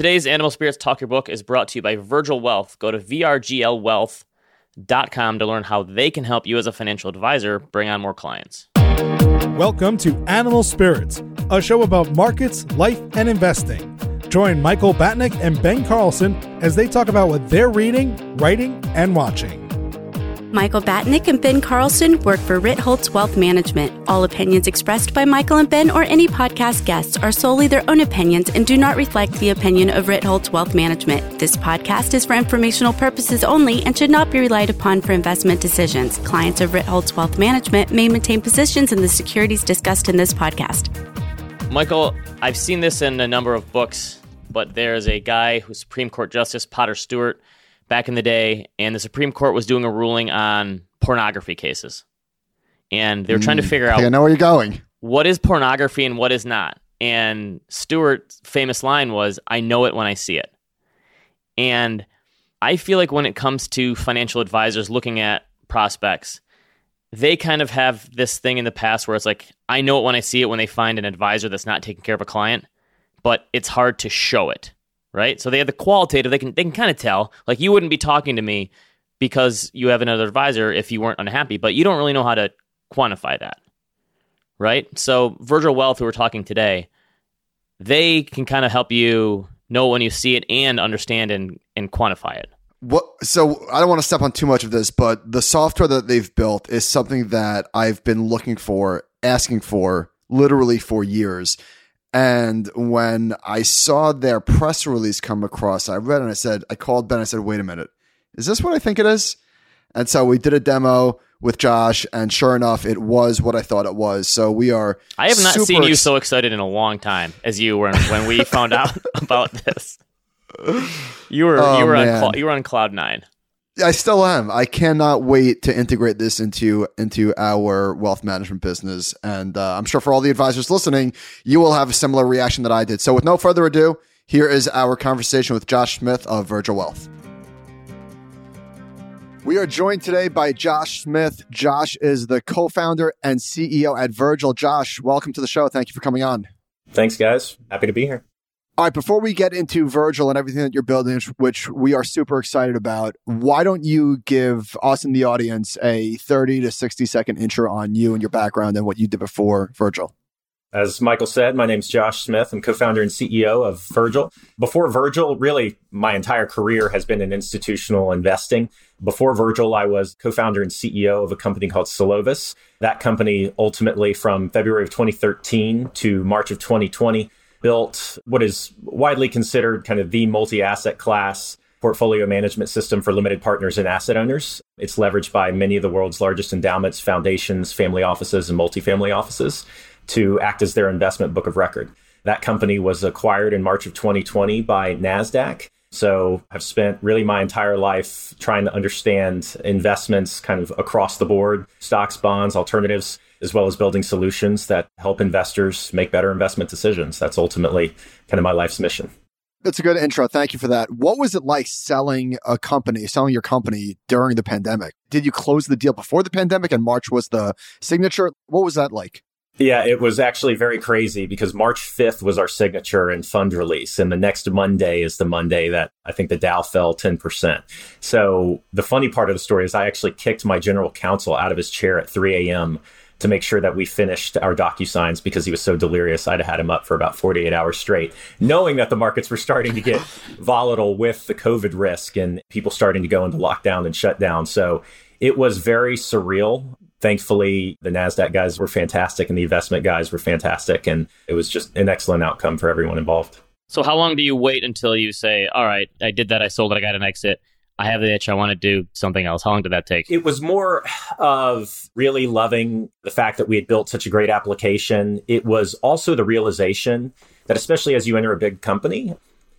Today's Animal Spirits Talk Your Book is brought to you by Virgil Wealth. Go to vrglwealth.com to learn how they can help you as a financial advisor bring on more clients. Welcome to Animal Spirits, a show about markets, life, and investing. Join Michael Batnick and Ben Carlson as they talk about what they're reading, writing, and watching. Michael Batnick and Ben Carlson work for Ritholtz Wealth Management. All opinions expressed by Michael and Ben or any podcast guests are solely their own opinions and do not reflect the opinion of Ritholtz Wealth Management. This podcast is for informational purposes only and should not be relied upon for investment decisions. Clients of Ritholtz Wealth Management may maintain positions in the securities discussed in this podcast. Michael, I've seen this in a number of books, but there's a guy who's Supreme Court Justice Potter Stewart back in the day, and the Supreme Court was doing a ruling on pornography cases. And they were trying to mm. figure out I know where you're going. what is pornography and what is not. And Stewart's famous line was, I know it when I see it. And I feel like when it comes to financial advisors looking at prospects, they kind of have this thing in the past where it's like, I know it when I see it when they find an advisor that's not taking care of a client, but it's hard to show it, right? So they have the qualitative, they can they can kind of tell. Like you wouldn't be talking to me because you have another advisor if you weren't unhappy, but you don't really know how to quantify that. Right? So Virgil Wealth, who we're talking today, they can kind of help you know when you see it and understand and, and quantify it. What? So I don't want to step on too much of this, but the software that they've built is something that I've been looking for, asking for, literally for years. And when I saw their press release come across, I read and I said, I called Ben. I said, "Wait a minute, is this what I think it is?" And so we did a demo with Josh, and sure enough, it was what I thought it was. So we are. I have not seen you ex- so excited in a long time as you were when we found out about this. You were Oh, you were on cl- you were on cloud nine. I still am. I cannot wait to integrate this into into our wealth management business, and uh, I'm sure for all the advisors listening, you will have a similar reaction that I did. So, with no further ado, here is our conversation with Josh Smith of Virgil Wealth. We are joined today by Josh Smith. Josh is the co-founder and CEO at Virgil. Josh, welcome to the show. Thank you for coming on. Thanks, guys. Happy to be here. All right, before we get into Virgil and everything that you're building, which we are super excited about, why don't you give us and the audience a 30 to 60 second intro on you and your background and what you did before Virgil? As Michael said, my name's Josh Smith. I'm co founder and CEO of Virgil. Before Virgil, really, my entire career has been in institutional investing. Before Virgil, I was co founder and CEO of a company called Solovis. That company ultimately, from February of 2013 to March of 2020, built what is widely considered kind of the multi asset class portfolio management system for limited partners and asset owners. It's leveraged by many of the world's largest endowments, foundations, family offices, and multifamily offices to act as their investment book of record. That company was acquired in March of 2020 by NASDAQ. So I've spent really my entire life trying to understand investments kind of across the board, stocks, bonds, alternatives, as well as building solutions that help investors make better investment decisions. That's ultimately kind of my life's mission. That's a good intro. Thank you for that. What was it like selling a company, selling your company during the pandemic? Did you close the deal before the pandemic and March was the signature? What was that like? Yeah, it was actually very crazy because March 5th was our signature and fund release. And the next Monday is the Monday that I think the Dow fell 10%. So the funny part of the story is I actually kicked my general counsel out of his chair at 3 a.m. to make sure that we finished our DocuSigns because he was so delirious. I'd have had him up for about 48 hours straight, knowing that the markets were starting to get volatile with the COVID risk and people starting to go into lockdown and shutdown. So it was very surreal. Thankfully, the NASDAQ guys were fantastic and the investment guys were fantastic. And it was just an excellent outcome for everyone involved. So how long do you wait until you say, "All right, I did that, I sold it, I got an exit, I have the itch, I want to do something else"? How long did that take? It was more of really loving the fact that we had built such a great application. It was also the realization that, especially as you enter a big company,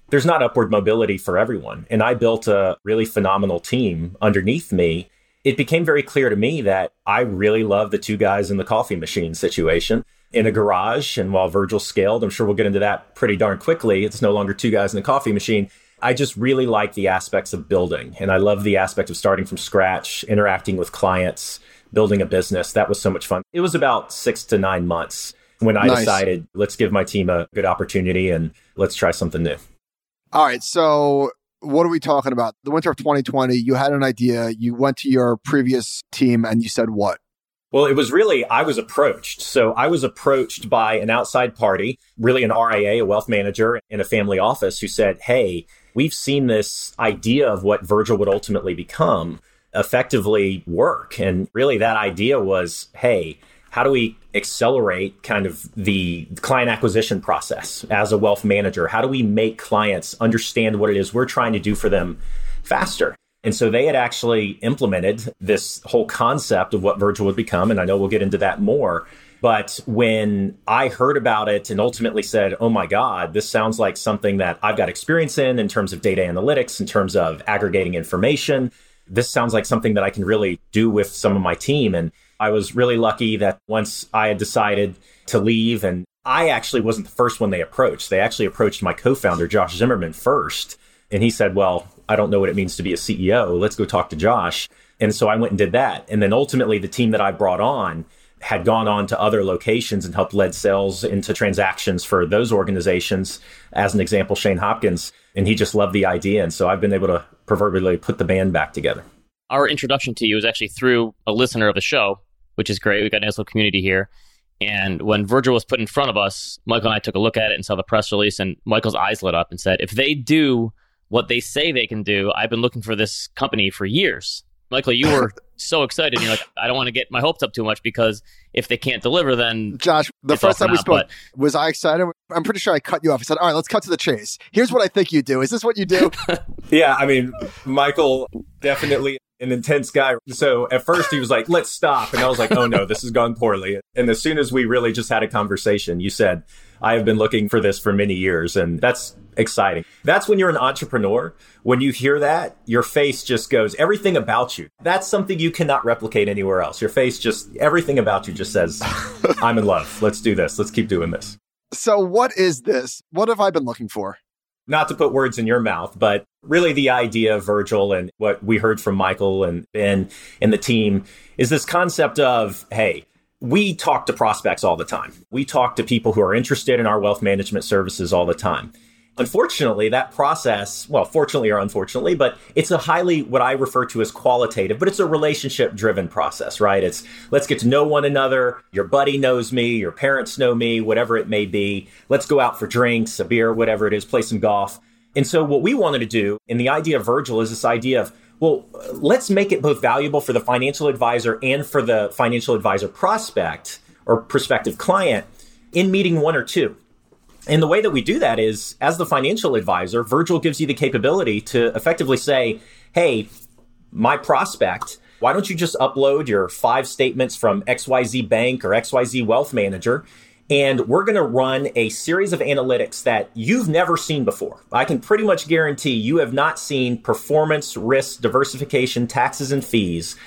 there's not upward mobility for everyone. And I built a really phenomenal team underneath me. It became very clear to me that I really love the two guys in the coffee machine situation in a garage. And while Virgil scaled, I'm sure we'll get into that pretty darn quickly. It's no longer two guys in a coffee machine. I just really like the aspects of building. And I love the aspect of starting from scratch, interacting with clients, building a business. That was so much fun. It was about six to nine months when I Nice. decided, let's give my team a good opportunity and let's try something new. All right. So, what are we talking about? The winter of 2020, you had an idea. You went to your previous team and you said what? Well, it was really, I was approached. So I was approached by an outside party, really an RIA, a wealth manager in a family office who said, Hey, we've seen this idea of what Virgil would ultimately become effectively work. And really that idea was, Hey, how do we accelerate kind of the client acquisition process as a wealth manager? How do we make clients understand what it is we're trying to do for them faster? And so they had actually implemented this whole concept of what Virgil would become. And I know we'll get into that more. But when I heard about it and ultimately said, oh my God, this sounds like something that I've got experience in, in terms of data analytics, in terms of aggregating information, this sounds like something that I can really do with some of my team. And I was really lucky that once I had decided to leave, and I actually wasn't the first one they approached, they actually approached my co founder, Josh Zimmerman, first. And he said, well, I don't know what it means to be a CEO. Let's go talk to Josh. And so I went and did that. And then ultimately, the team that I brought on had gone on to other locations and helped lead sales into transactions for those organizations. As an example, Shane Hopkins, and he just loved the idea. And so I've been able to proverbially put the band back together. Our introduction to you was actually through a listener of the show, which is great. We've got a nice little community here. And when Virgil was put in front of us, Michael and I took a look at it and saw the press release, and Michael's eyes lit up and said, if they do what they say they can do. I've been looking for this company for years. Michael, you were so excited. You're like, I don't want to get my hopes up too much because if they can't deliver, then Josh, the first time we spoke, but... was I excited? I'm pretty sure I cut you off. I said, "All right, let's cut to the chase. Here's what I think you do. Is this what you do?" yeah, I mean, Michael definitely an intense guy. So at first he was like, "Let's stop," and I was like, "Oh no, this has gone poorly." And as soon as we really just had a conversation, you said, I have been looking for this for many years, and that's exciting. That's when you're an entrepreneur. When you hear that, your face just goes, everything about you. That's something you cannot replicate anywhere else. Your face just, everything about you just says, I'm in love. Let's do this. Let's keep doing this. So, what is this? What have I been looking for? Not to put words in your mouth, but really the idea of Virgil and what we heard from Michael and Ben and the team is this concept of, hey, we talk to prospects all the time. We talk to people who are interested in our wealth management services all the time. Unfortunately, that process, well, fortunately or unfortunately, but it's a highly what I refer to as qualitative, but it's a relationship driven process, right? It's let's get to know one another. Your buddy knows me, your parents know me, whatever it may be. Let's go out for drinks, a beer, whatever it is, play some golf. And so what we wanted to do, and the idea of Virgil is this idea of well, let's make it both valuable for the financial advisor and for the financial advisor prospect or prospective client in meeting one or two. And the way that we do that is as the financial advisor, Virgil gives you the capability to effectively say, Hey, my prospect, why don't you just upload your five statements from XYZ Bank or XYZ Wealth Manager and we're going to run a series of analytics that you've never seen before. I can pretty much guarantee you have not seen performance, risk, diversification, taxes, and fees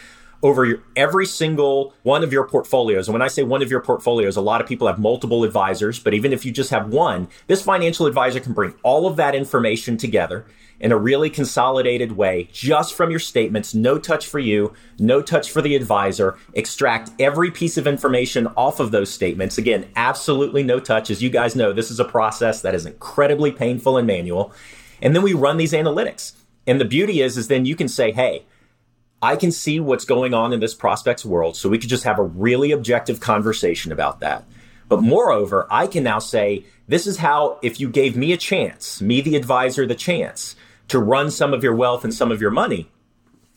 over your, every single one of your portfolios. And when I say one of your portfolios, a lot of people have multiple advisors, but even if you just have one, this financial advisor can bring all of that information together in a really consolidated way just from your statements. No touch for you, no touch for the advisor. Extract every piece of information off of those statements. Again, absolutely no touch. As you guys know, this is a process that is incredibly painful and manual. And then we run these analytics. And the beauty is, is then you can say, hey, I can see what's going on in this prospect's world. So we could just have a really objective conversation about that. But moreover, I can now say, this is how, if you gave me a chance, me, the advisor, the chance, to run some of your wealth and some of your money,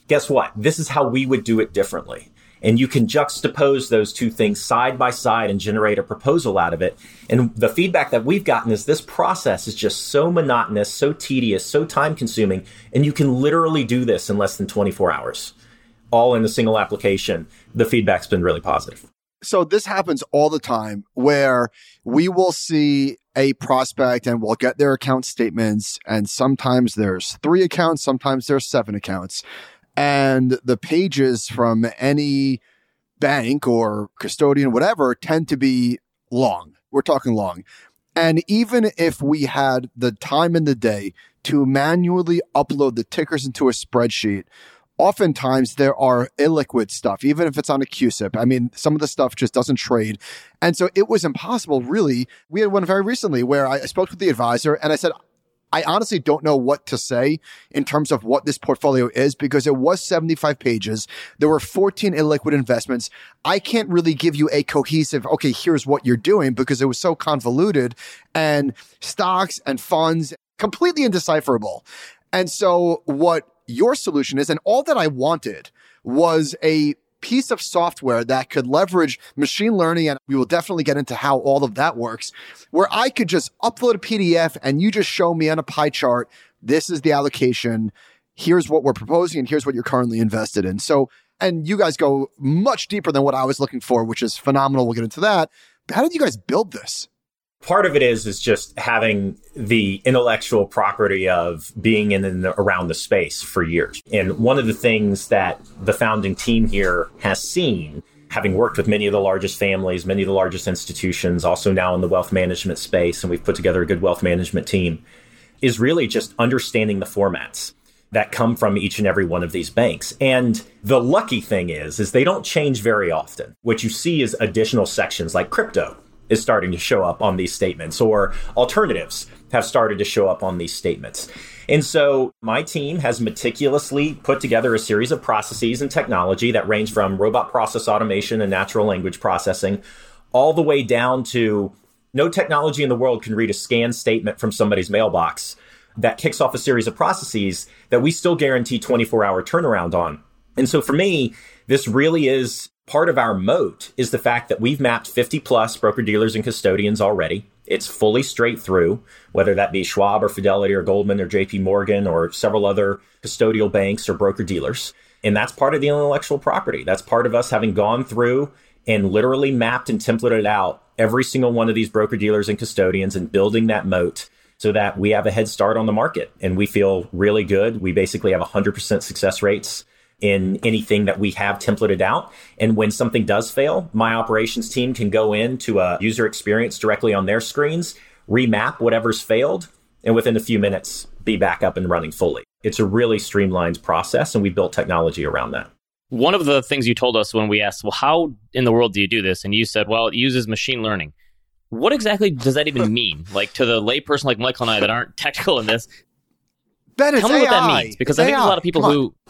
guess what? This is how we would do it differently. And you can juxtapose those two things side by side and generate a proposal out of it. And the feedback that we've gotten is this process is just so monotonous, so tedious, so time consuming. And you can literally do this in less than 24 hours, all in a single application. The feedback's been really positive. So this happens all the time where we will see a prospect and we'll get their account statements. And sometimes there's three accounts, sometimes there's seven accounts. And the pages from any bank or custodian, whatever, tend to be long. We're talking long. And even if we had the time in the day to manually upload the tickers into a spreadsheet, oftentimes there are illiquid stuff, even if it's on a CUSIP. I mean, some of the stuff just doesn't trade. And so it was impossible, really. We had one very recently where I spoke with the advisor and I said, I honestly don't know what to say in terms of what this portfolio is because it was 75 pages. There were 14 illiquid investments. I can't really give you a cohesive, okay, here's what you're doing because it was so convoluted and stocks and funds completely indecipherable. And so what your solution is, and all that I wanted was a piece of software that could leverage machine learning. And we will definitely get into how all of that works, where I could just upload a PDF and you just show me on a pie chart, this is the allocation. Here's what we're proposing and here's what you're currently invested in. So, and you guys go much deeper than what I was looking for, which is phenomenal. We'll get into that. How did you guys build this? Part of it is is just having the intellectual property of being in and around the space for years. And one of the things that the founding team here has seen having worked with many of the largest families, many of the largest institutions, also now in the wealth management space, and we've put together a good wealth management team, is really just understanding the formats that come from each and every one of these banks. And the lucky thing is, is they don't change very often. What you see is additional sections like crypto is starting to show up on these statements, or alternatives have started to show up on these statements. And so my team has meticulously put together a series of processes and technology that range from robot process automation and natural language processing all the way down to no technology in the world can read a scanned statement from somebody's mailbox that kicks off a series of processes that we still guarantee 24 hour turnaround on. And so for me, this really is part of our moat is the fact that we've mapped 50 plus broker dealers and custodians already. It's fully straight through, whether that be Schwab or Fidelity or Goldman or JP Morgan or several other custodial banks or broker dealers. And that's part of the intellectual property. That's part of us having gone through and literally mapped and templated out every single one of these broker dealers and custodians and building that moat so that we have a head start on the market and we feel really good. We basically have 100% success rates in anything that we have templated out. And when something does fail, my operations team can go into a user experience directly on their screens, remap whatever's failed, and within a few minutes be back up and running fully. It's a really streamlined process, and we built technology around that. One of the things you told us when we asked, well, how in the world do you do this? And you said, well, it uses machine learning. What exactly does that even mean? like to the layperson like Michael and I that aren't technical in this, that is tell me AI. what that means because It's I think AI. there's a lot of people who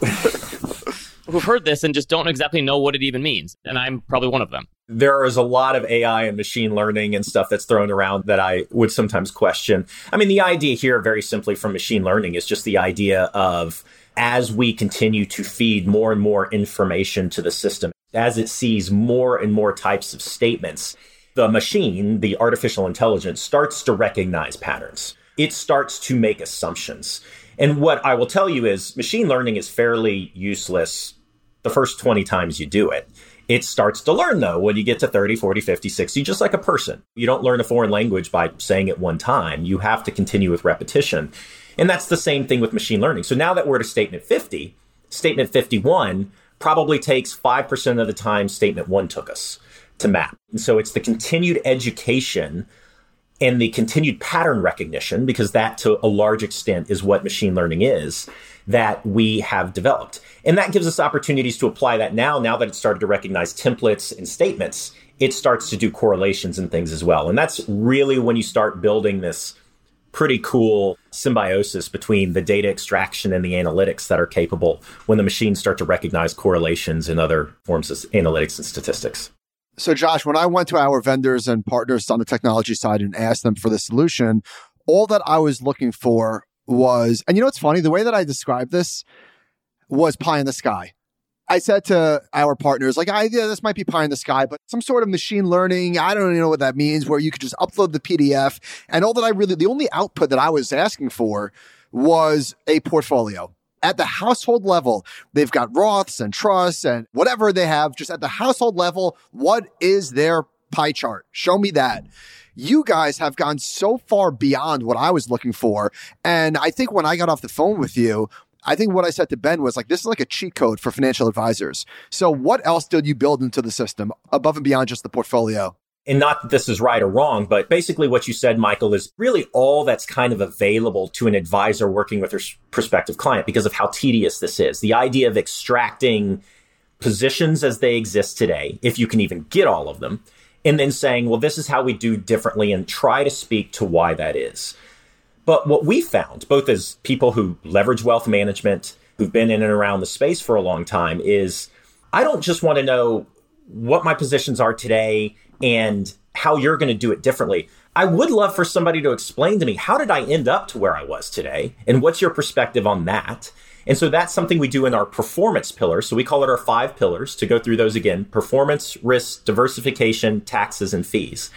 who've heard this and just don't exactly know what it even means, and I'm probably one of them. there is a lot of AI and machine learning and stuff that's thrown around that I would sometimes question. I mean, the idea here, very simply from machine learning, is just the idea of as we continue to feed more and more information to the system, as it sees more and more types of statements, the machine, the artificial intelligence, starts to recognize patterns. It starts to make assumptions. And what I will tell you is machine learning is fairly useless the first 20 times you do it. It starts to learn though when you get to 30, 40, 50, 60, just like a person. You don't learn a foreign language by saying it one time. You have to continue with repetition. And that's the same thing with machine learning. So now that we're to statement 50, statement 51 probably takes 5% of the time statement one took us to map. And so it's the continued education and the continued pattern recognition, because that to a large extent is what machine learning is, that we have developed. And that gives us opportunities to apply that now, now that it's started to recognize templates and statements, it starts to do correlations and things as well. And that's really when you start building this pretty cool symbiosis between the data extraction and the analytics that are capable when the machines start to recognize correlations and other forms of analytics and statistics. So, Josh, when I went to our vendors and partners on the technology side and asked them for the solution, all that I was looking for was, and you know what's funny? The way that I described this was pie in the sky. I said to our partners, like, I, yeah, this might be pie in the sky, but some sort of machine learning. I don't even know what that means, where you could just upload the PDF. And all that I really, the only output that I was asking for was a portfolio at the household level, they've got Roths and trusts and whatever they have, just at the household level, what is their pie chart? Show me that. You guys have gone so far beyond what I was looking for. And I think when I got off the phone with you, I think what I said to Ben was like, this is like a cheat code for financial advisors. So what else did you build into the system above and beyond just the portfolio? and not that this is right or wrong, but basically what you said, Michael, is really all that's kind of available to an advisor working with their prospective client because of how tedious this is. The idea of extracting positions as they exist today, if you can even get all of them, and then saying, well, this is how we do differently and try to speak to why that is. But what we found, both as people who leverage wealth management, who've been in and around the space for a long time, is I don't just want to know what my positions are today and how you're going to do it differently. I would love for somebody to explain to me how did I end up to where I was today and what's your perspective on that? And so that's something we do in our performance pillar. So we call it our five pillars to go through those again performance, risk, diversification, taxes, and fees.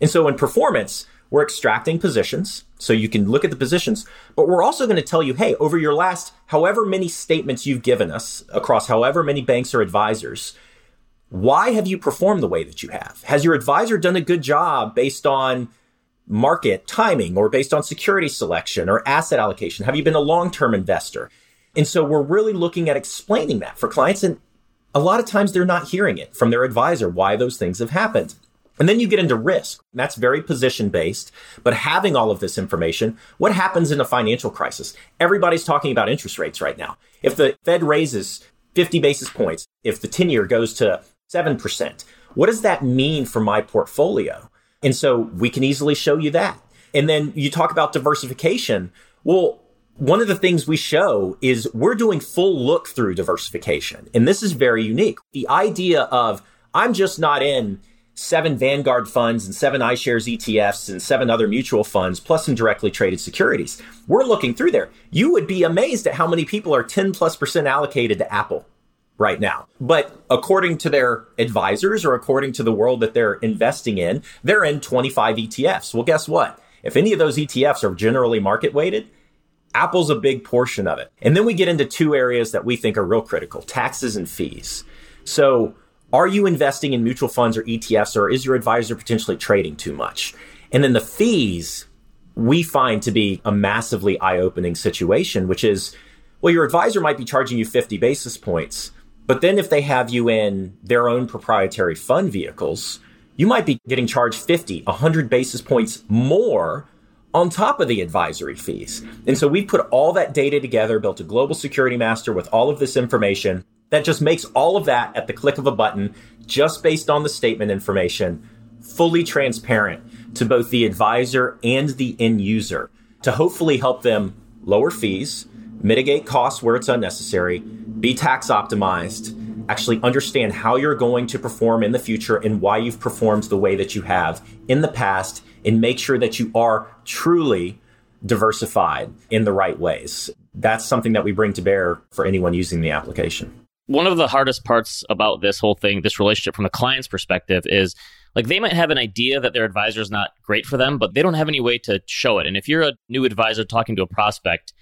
And so in performance, we're extracting positions. So you can look at the positions, but we're also going to tell you hey, over your last however many statements you've given us across however many banks or advisors, why have you performed the way that you have? Has your advisor done a good job based on market timing or based on security selection or asset allocation? Have you been a long term investor? And so we're really looking at explaining that for clients. And a lot of times they're not hearing it from their advisor why those things have happened. And then you get into risk. That's very position based. But having all of this information, what happens in a financial crisis? Everybody's talking about interest rates right now. If the Fed raises 50 basis points, if the 10 year goes to 7%. What does that mean for my portfolio? And so we can easily show you that. And then you talk about diversification. Well, one of the things we show is we're doing full look through diversification. And this is very unique. The idea of I'm just not in seven Vanguard funds and seven iShares ETFs and seven other mutual funds, plus some directly traded securities. We're looking through there. You would be amazed at how many people are 10 plus percent allocated to Apple right now. But according to their advisors or according to the world that they're investing in, they're in 25 ETFs. Well, guess what? If any of those ETFs are generally market weighted, Apple's a big portion of it. And then we get into two areas that we think are real critical taxes and fees. So, are you investing in mutual funds or ETFs, or is your advisor potentially trading too much? And then the fees we find to be a massively eye opening situation, which is, well, your advisor might be charging you 50 basis points, but then if they have you in their own proprietary fund vehicles, you might be getting charged 50, 100 basis points more on top of the advisory fees. And so we've put all that data together, built a global security master with all of this information that just makes all of that at the click of a button, just based on the statement information, fully transparent to both the advisor and the end user to hopefully help them lower fees, mitigate costs where it's unnecessary, be tax optimized, actually understand how you're going to perform in the future and why you've performed the way that you have in the past, and make sure that you are truly diversified in the right ways. That's something that we bring to bear for anyone using the application. One of the hardest parts about this whole thing, this relationship from the client's perspective, is like they might have an idea that their advisor is not great for them, but they don't have any way to show it. And if you're a new advisor talking to a prospect,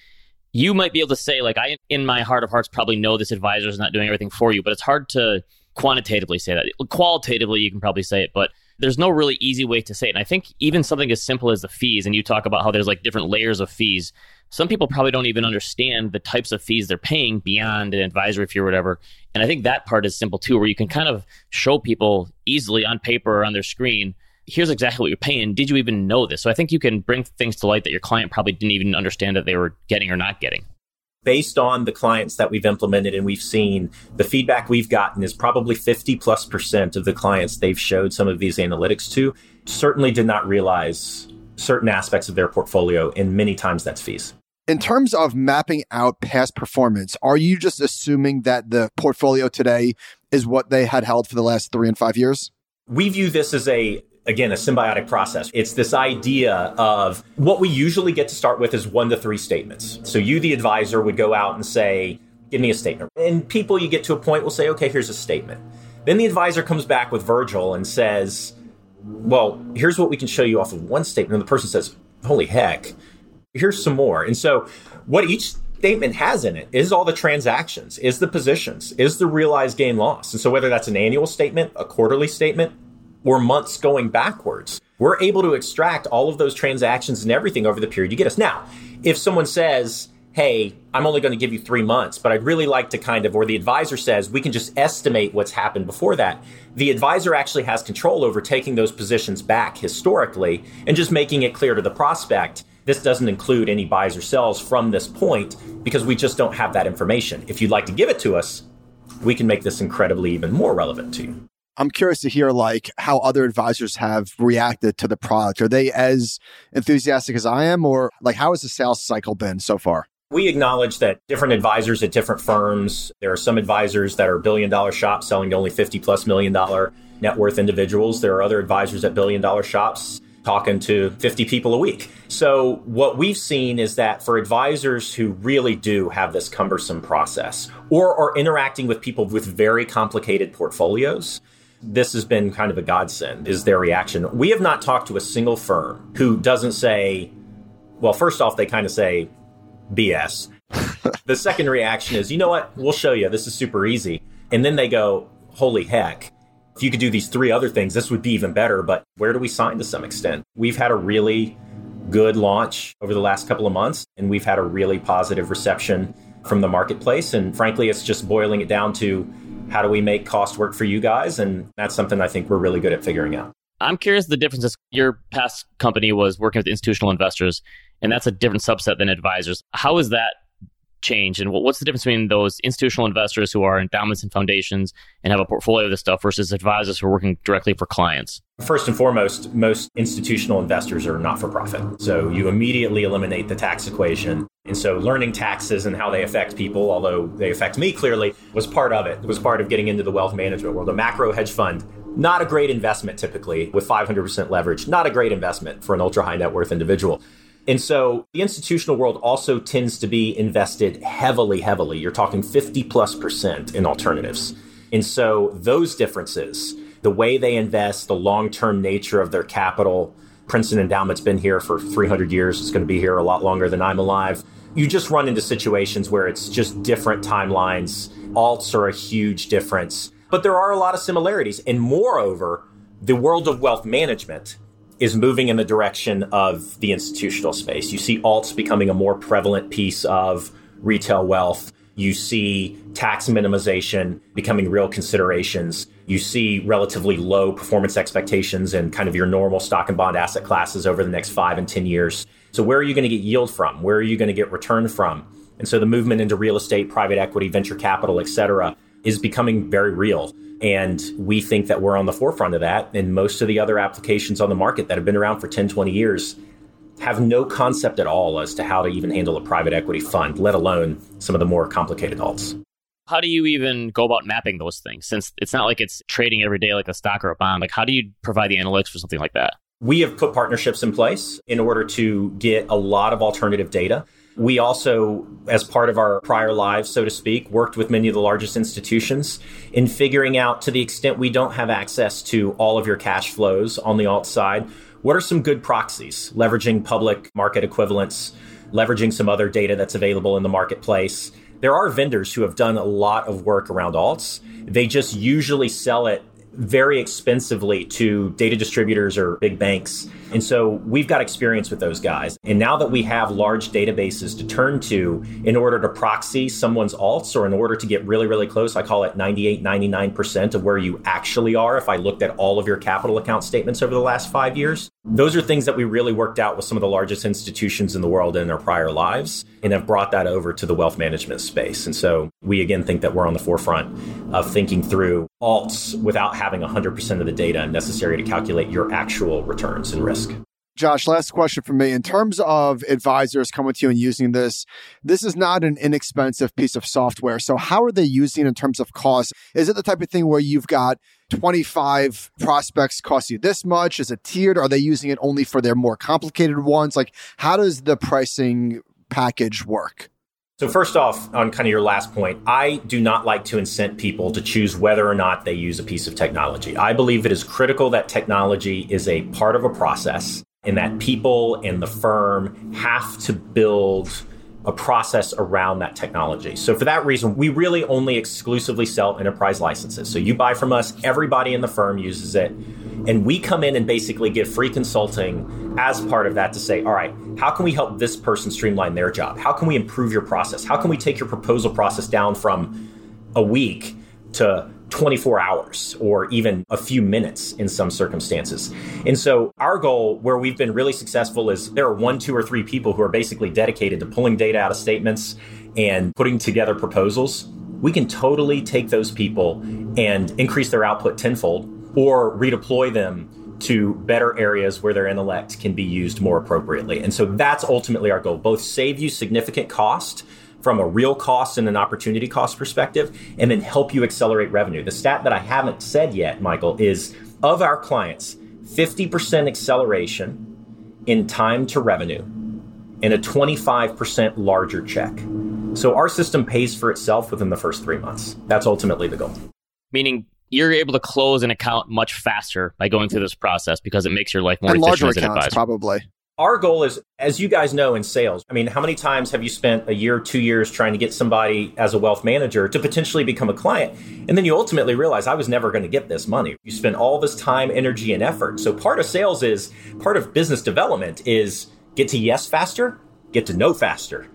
you might be able to say like i in my heart of hearts probably know this advisor is not doing everything for you but it's hard to quantitatively say that. Qualitatively you can probably say it but there's no really easy way to say it. And i think even something as simple as the fees and you talk about how there's like different layers of fees some people probably don't even understand the types of fees they're paying beyond an advisory fee or whatever. And i think that part is simple too where you can kind of show people easily on paper or on their screen here's exactly what you're paying. Did you even know this? So I think you can bring things to light that your client probably didn't even understand that they were getting or not getting. Based on the clients that we've implemented and we've seen, the feedback we've gotten is probably 50 plus percent of the clients they've showed some of these analytics to certainly did not realize certain aspects of their portfolio, and many times that's fees. In terms of mapping out past performance, are you just assuming that the portfolio today is what they had held for the last three and five years? We view this as a again, a symbiotic process. It's this idea of what we usually get to start with is one to three statements. So you, the advisor, would go out and say, give me a statement. And people, you get to a point, will say, okay, here's a statement. Then the advisor comes back with Virgil and says, well, here's what we can show you off of one statement. And the person says, holy heck, here's some more. And so what each statement has in it is all the transactions, is the positions, is the realized gain loss. And so whether that's an annual statement, a quarterly statement, or months going backwards. We're able to extract all of those transactions and everything over the period you get us. Now, if someone says, hey, I'm only going to give you three months, but I'd really like to kind of, or the advisor says, we can just estimate what's happened before that. The advisor actually has control over taking those positions back historically and just making it clear to the prospect. This doesn't include any buys or sells from this point because we just don't have that information. If you'd like to give it to us, we can make this incredibly even more relevant to you. I'm curious to hear like how other advisors have reacted to the product. Are they as enthusiastic as I am, or like how has the sales cycle been so far? We acknowledge that different advisors at different firms, there are some advisors that are billion dollar shops selling to only 50 plus million dollar net worth individuals. There are other advisors at billion dollar shops talking to 50 people a week. So, what we've seen is that for advisors who really do have this cumbersome process or are interacting with people with very complicated portfolios, this has been kind of a godsend, is their reaction. We have not talked to a single firm who doesn't say, well, first off, they kind of say, BS. the second reaction is, you know what? We'll show you. This is super easy. And then they go, holy heck. If you could do these three other things, this would be even better. But where do we sign to some extent? We've had a really good launch over the last couple of months, and we've had a really positive reception from the marketplace. And frankly, it's just boiling it down to how do we make cost work for you guys? And that's something I think we're really good at figuring out. I'm curious the differences. Your past company was working with institutional investors and that's a different subset than advisors. How is that changed, and what's the difference between those institutional investors who are endowments and foundations and have a portfolio of this stuff versus advisors who are working directly for clients? First and foremost, most institutional investors are not for profit. So you immediately eliminate the tax equation. And so learning taxes and how they affect people, although they affect me clearly, was part of it. It was part of getting into the wealth management world. A macro hedge fund, not a great investment typically with 500% leverage, not a great investment for an ultra high net worth individual. And so the institutional world also tends to be invested heavily, heavily. You're talking 50 plus percent in alternatives. And so those differences, the way they invest, the long term nature of their capital, Princeton Endowment's been here for 300 years. It's going to be here a lot longer than I'm alive. You just run into situations where it's just different timelines. Alts are a huge difference, but there are a lot of similarities. And moreover, the world of wealth management is moving in the direction of the institutional space. You see alts becoming a more prevalent piece of retail wealth. You see tax minimization becoming real considerations. You see relatively low performance expectations in kind of your normal stock and bond asset classes over the next five and 10 years. So, where are you going to get yield from? Where are you going to get return from? And so, the movement into real estate, private equity, venture capital, et cetera, is becoming very real. And we think that we're on the forefront of that. And most of the other applications on the market that have been around for 10, 20 years have no concept at all as to how to even handle a private equity fund, let alone some of the more complicated alts. How do you even go about mapping those things? Since it's not like it's trading every day like a stock or a bond, like how do you provide the analytics for something like that? We have put partnerships in place in order to get a lot of alternative data we also, as part of our prior lives, so to speak, worked with many of the largest institutions in figuring out to the extent we don't have access to all of your cash flows on the alt side, what are some good proxies, leveraging public market equivalents, leveraging some other data that's available in the marketplace. There are vendors who have done a lot of work around alts. They just usually sell it very expensively to data distributors or big banks. And so we've got experience with those guys. And now that we have large databases to turn to in order to proxy someone's alts or in order to get really, really close, I call it 98, 99% of where you actually are if I looked at all of your capital account statements over the last five years. Those are things that we really worked out with some of the largest institutions in the world in their prior lives and have brought that over to the wealth management space. And so we again think that we're on the forefront of thinking through alts without having 100% of the data necessary to calculate your actual returns and risk. Josh, last question for me. In terms of advisors coming to you and using this, this is not an inexpensive piece of software. So, how are they using in terms of cost? Is it the type of thing where you've got 25 prospects cost you this much? Is it tiered? Are they using it only for their more complicated ones? Like, how does the pricing package work? So, first off, on kind of your last point, I do not like to incent people to choose whether or not they use a piece of technology. I believe it is critical that technology is a part of a process and that people and the firm have to build a process around that technology. So for that reason, we really only exclusively sell enterprise licenses. So you buy from us, everybody in the firm uses it, and we come in and basically give free consulting as part of that to say, all right, how can we help this person streamline their job? How can we improve your process? How can we take your proposal process down from a week to 24 hours or even a few minutes in some circumstances. And so, our goal, where we've been really successful, is there are one, two, or three people who are basically dedicated to pulling data out of statements and putting together proposals. we can totally take those people and increase their output tenfold or redeploy them to better areas where their intellect can be used more appropriately. And so that's ultimately our goal both save you significant cost from a real cost and an opportunity cost perspective, and then help you accelerate revenue. The stat that I haven't said yet, Michael, is of our clients, 50% acceleration in time to revenue and a 25% larger check. So our system pays for itself within the first three months. That's ultimately the goal. Meaning you're able to close an account much faster by going through this process because it makes your life more and efficient larger as an accounts, advisor. probably. Our goal is, as you guys know in sales, I mean, how many times have you spent a year, two years trying to get somebody as a wealth manager to potentially become a client? And then you ultimately realize I was never going to get this money. You spend all this time, energy, and effort. So part of sales is, part of business development is get to yes faster, get to no faster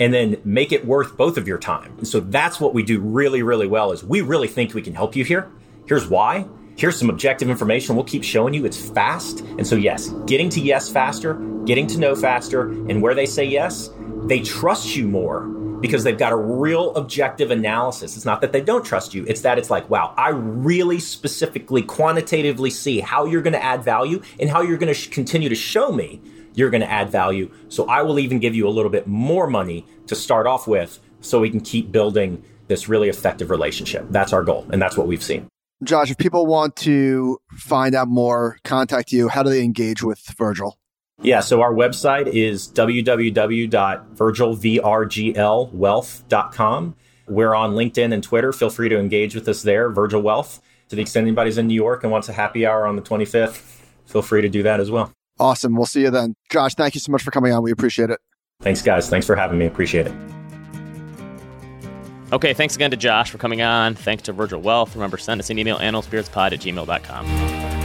and then make it worth both of your time. And so that's what we do really, really well is we really think we can help you here. Here's why. Here's some objective information we'll keep showing you. It's fast. And so, yes, getting to yes faster, getting to no faster, and where they say yes, they trust you more because they've got a real objective analysis. It's not that they don't trust you, it's that it's like, wow, I really specifically, quantitatively see how you're going to add value and how you're going to sh- continue to show me you're going to add value. So I will even give you a little bit more money to start off with so we can keep building this really effective relationship. That's our goal, and that's what we've seen. Josh, if people want to find out more, contact you, how do they engage with Virgil? Yeah, so our website is www.virgilvrglwealth.com. We're on LinkedIn and Twitter. Feel free to engage with us there, Virgil Wealth. To the extent anybody's in New York and wants a happy hour on the 25th, feel free to do that as well. Awesome. We'll see you then. Josh, thank you so much for coming on. We appreciate it. Thanks, guys. Thanks for having me. Appreciate it. Okay, thanks again to Josh for coming on. Thanks to Virgil Wealth. Remember, send us an email, animalspiritspod at gmail.com.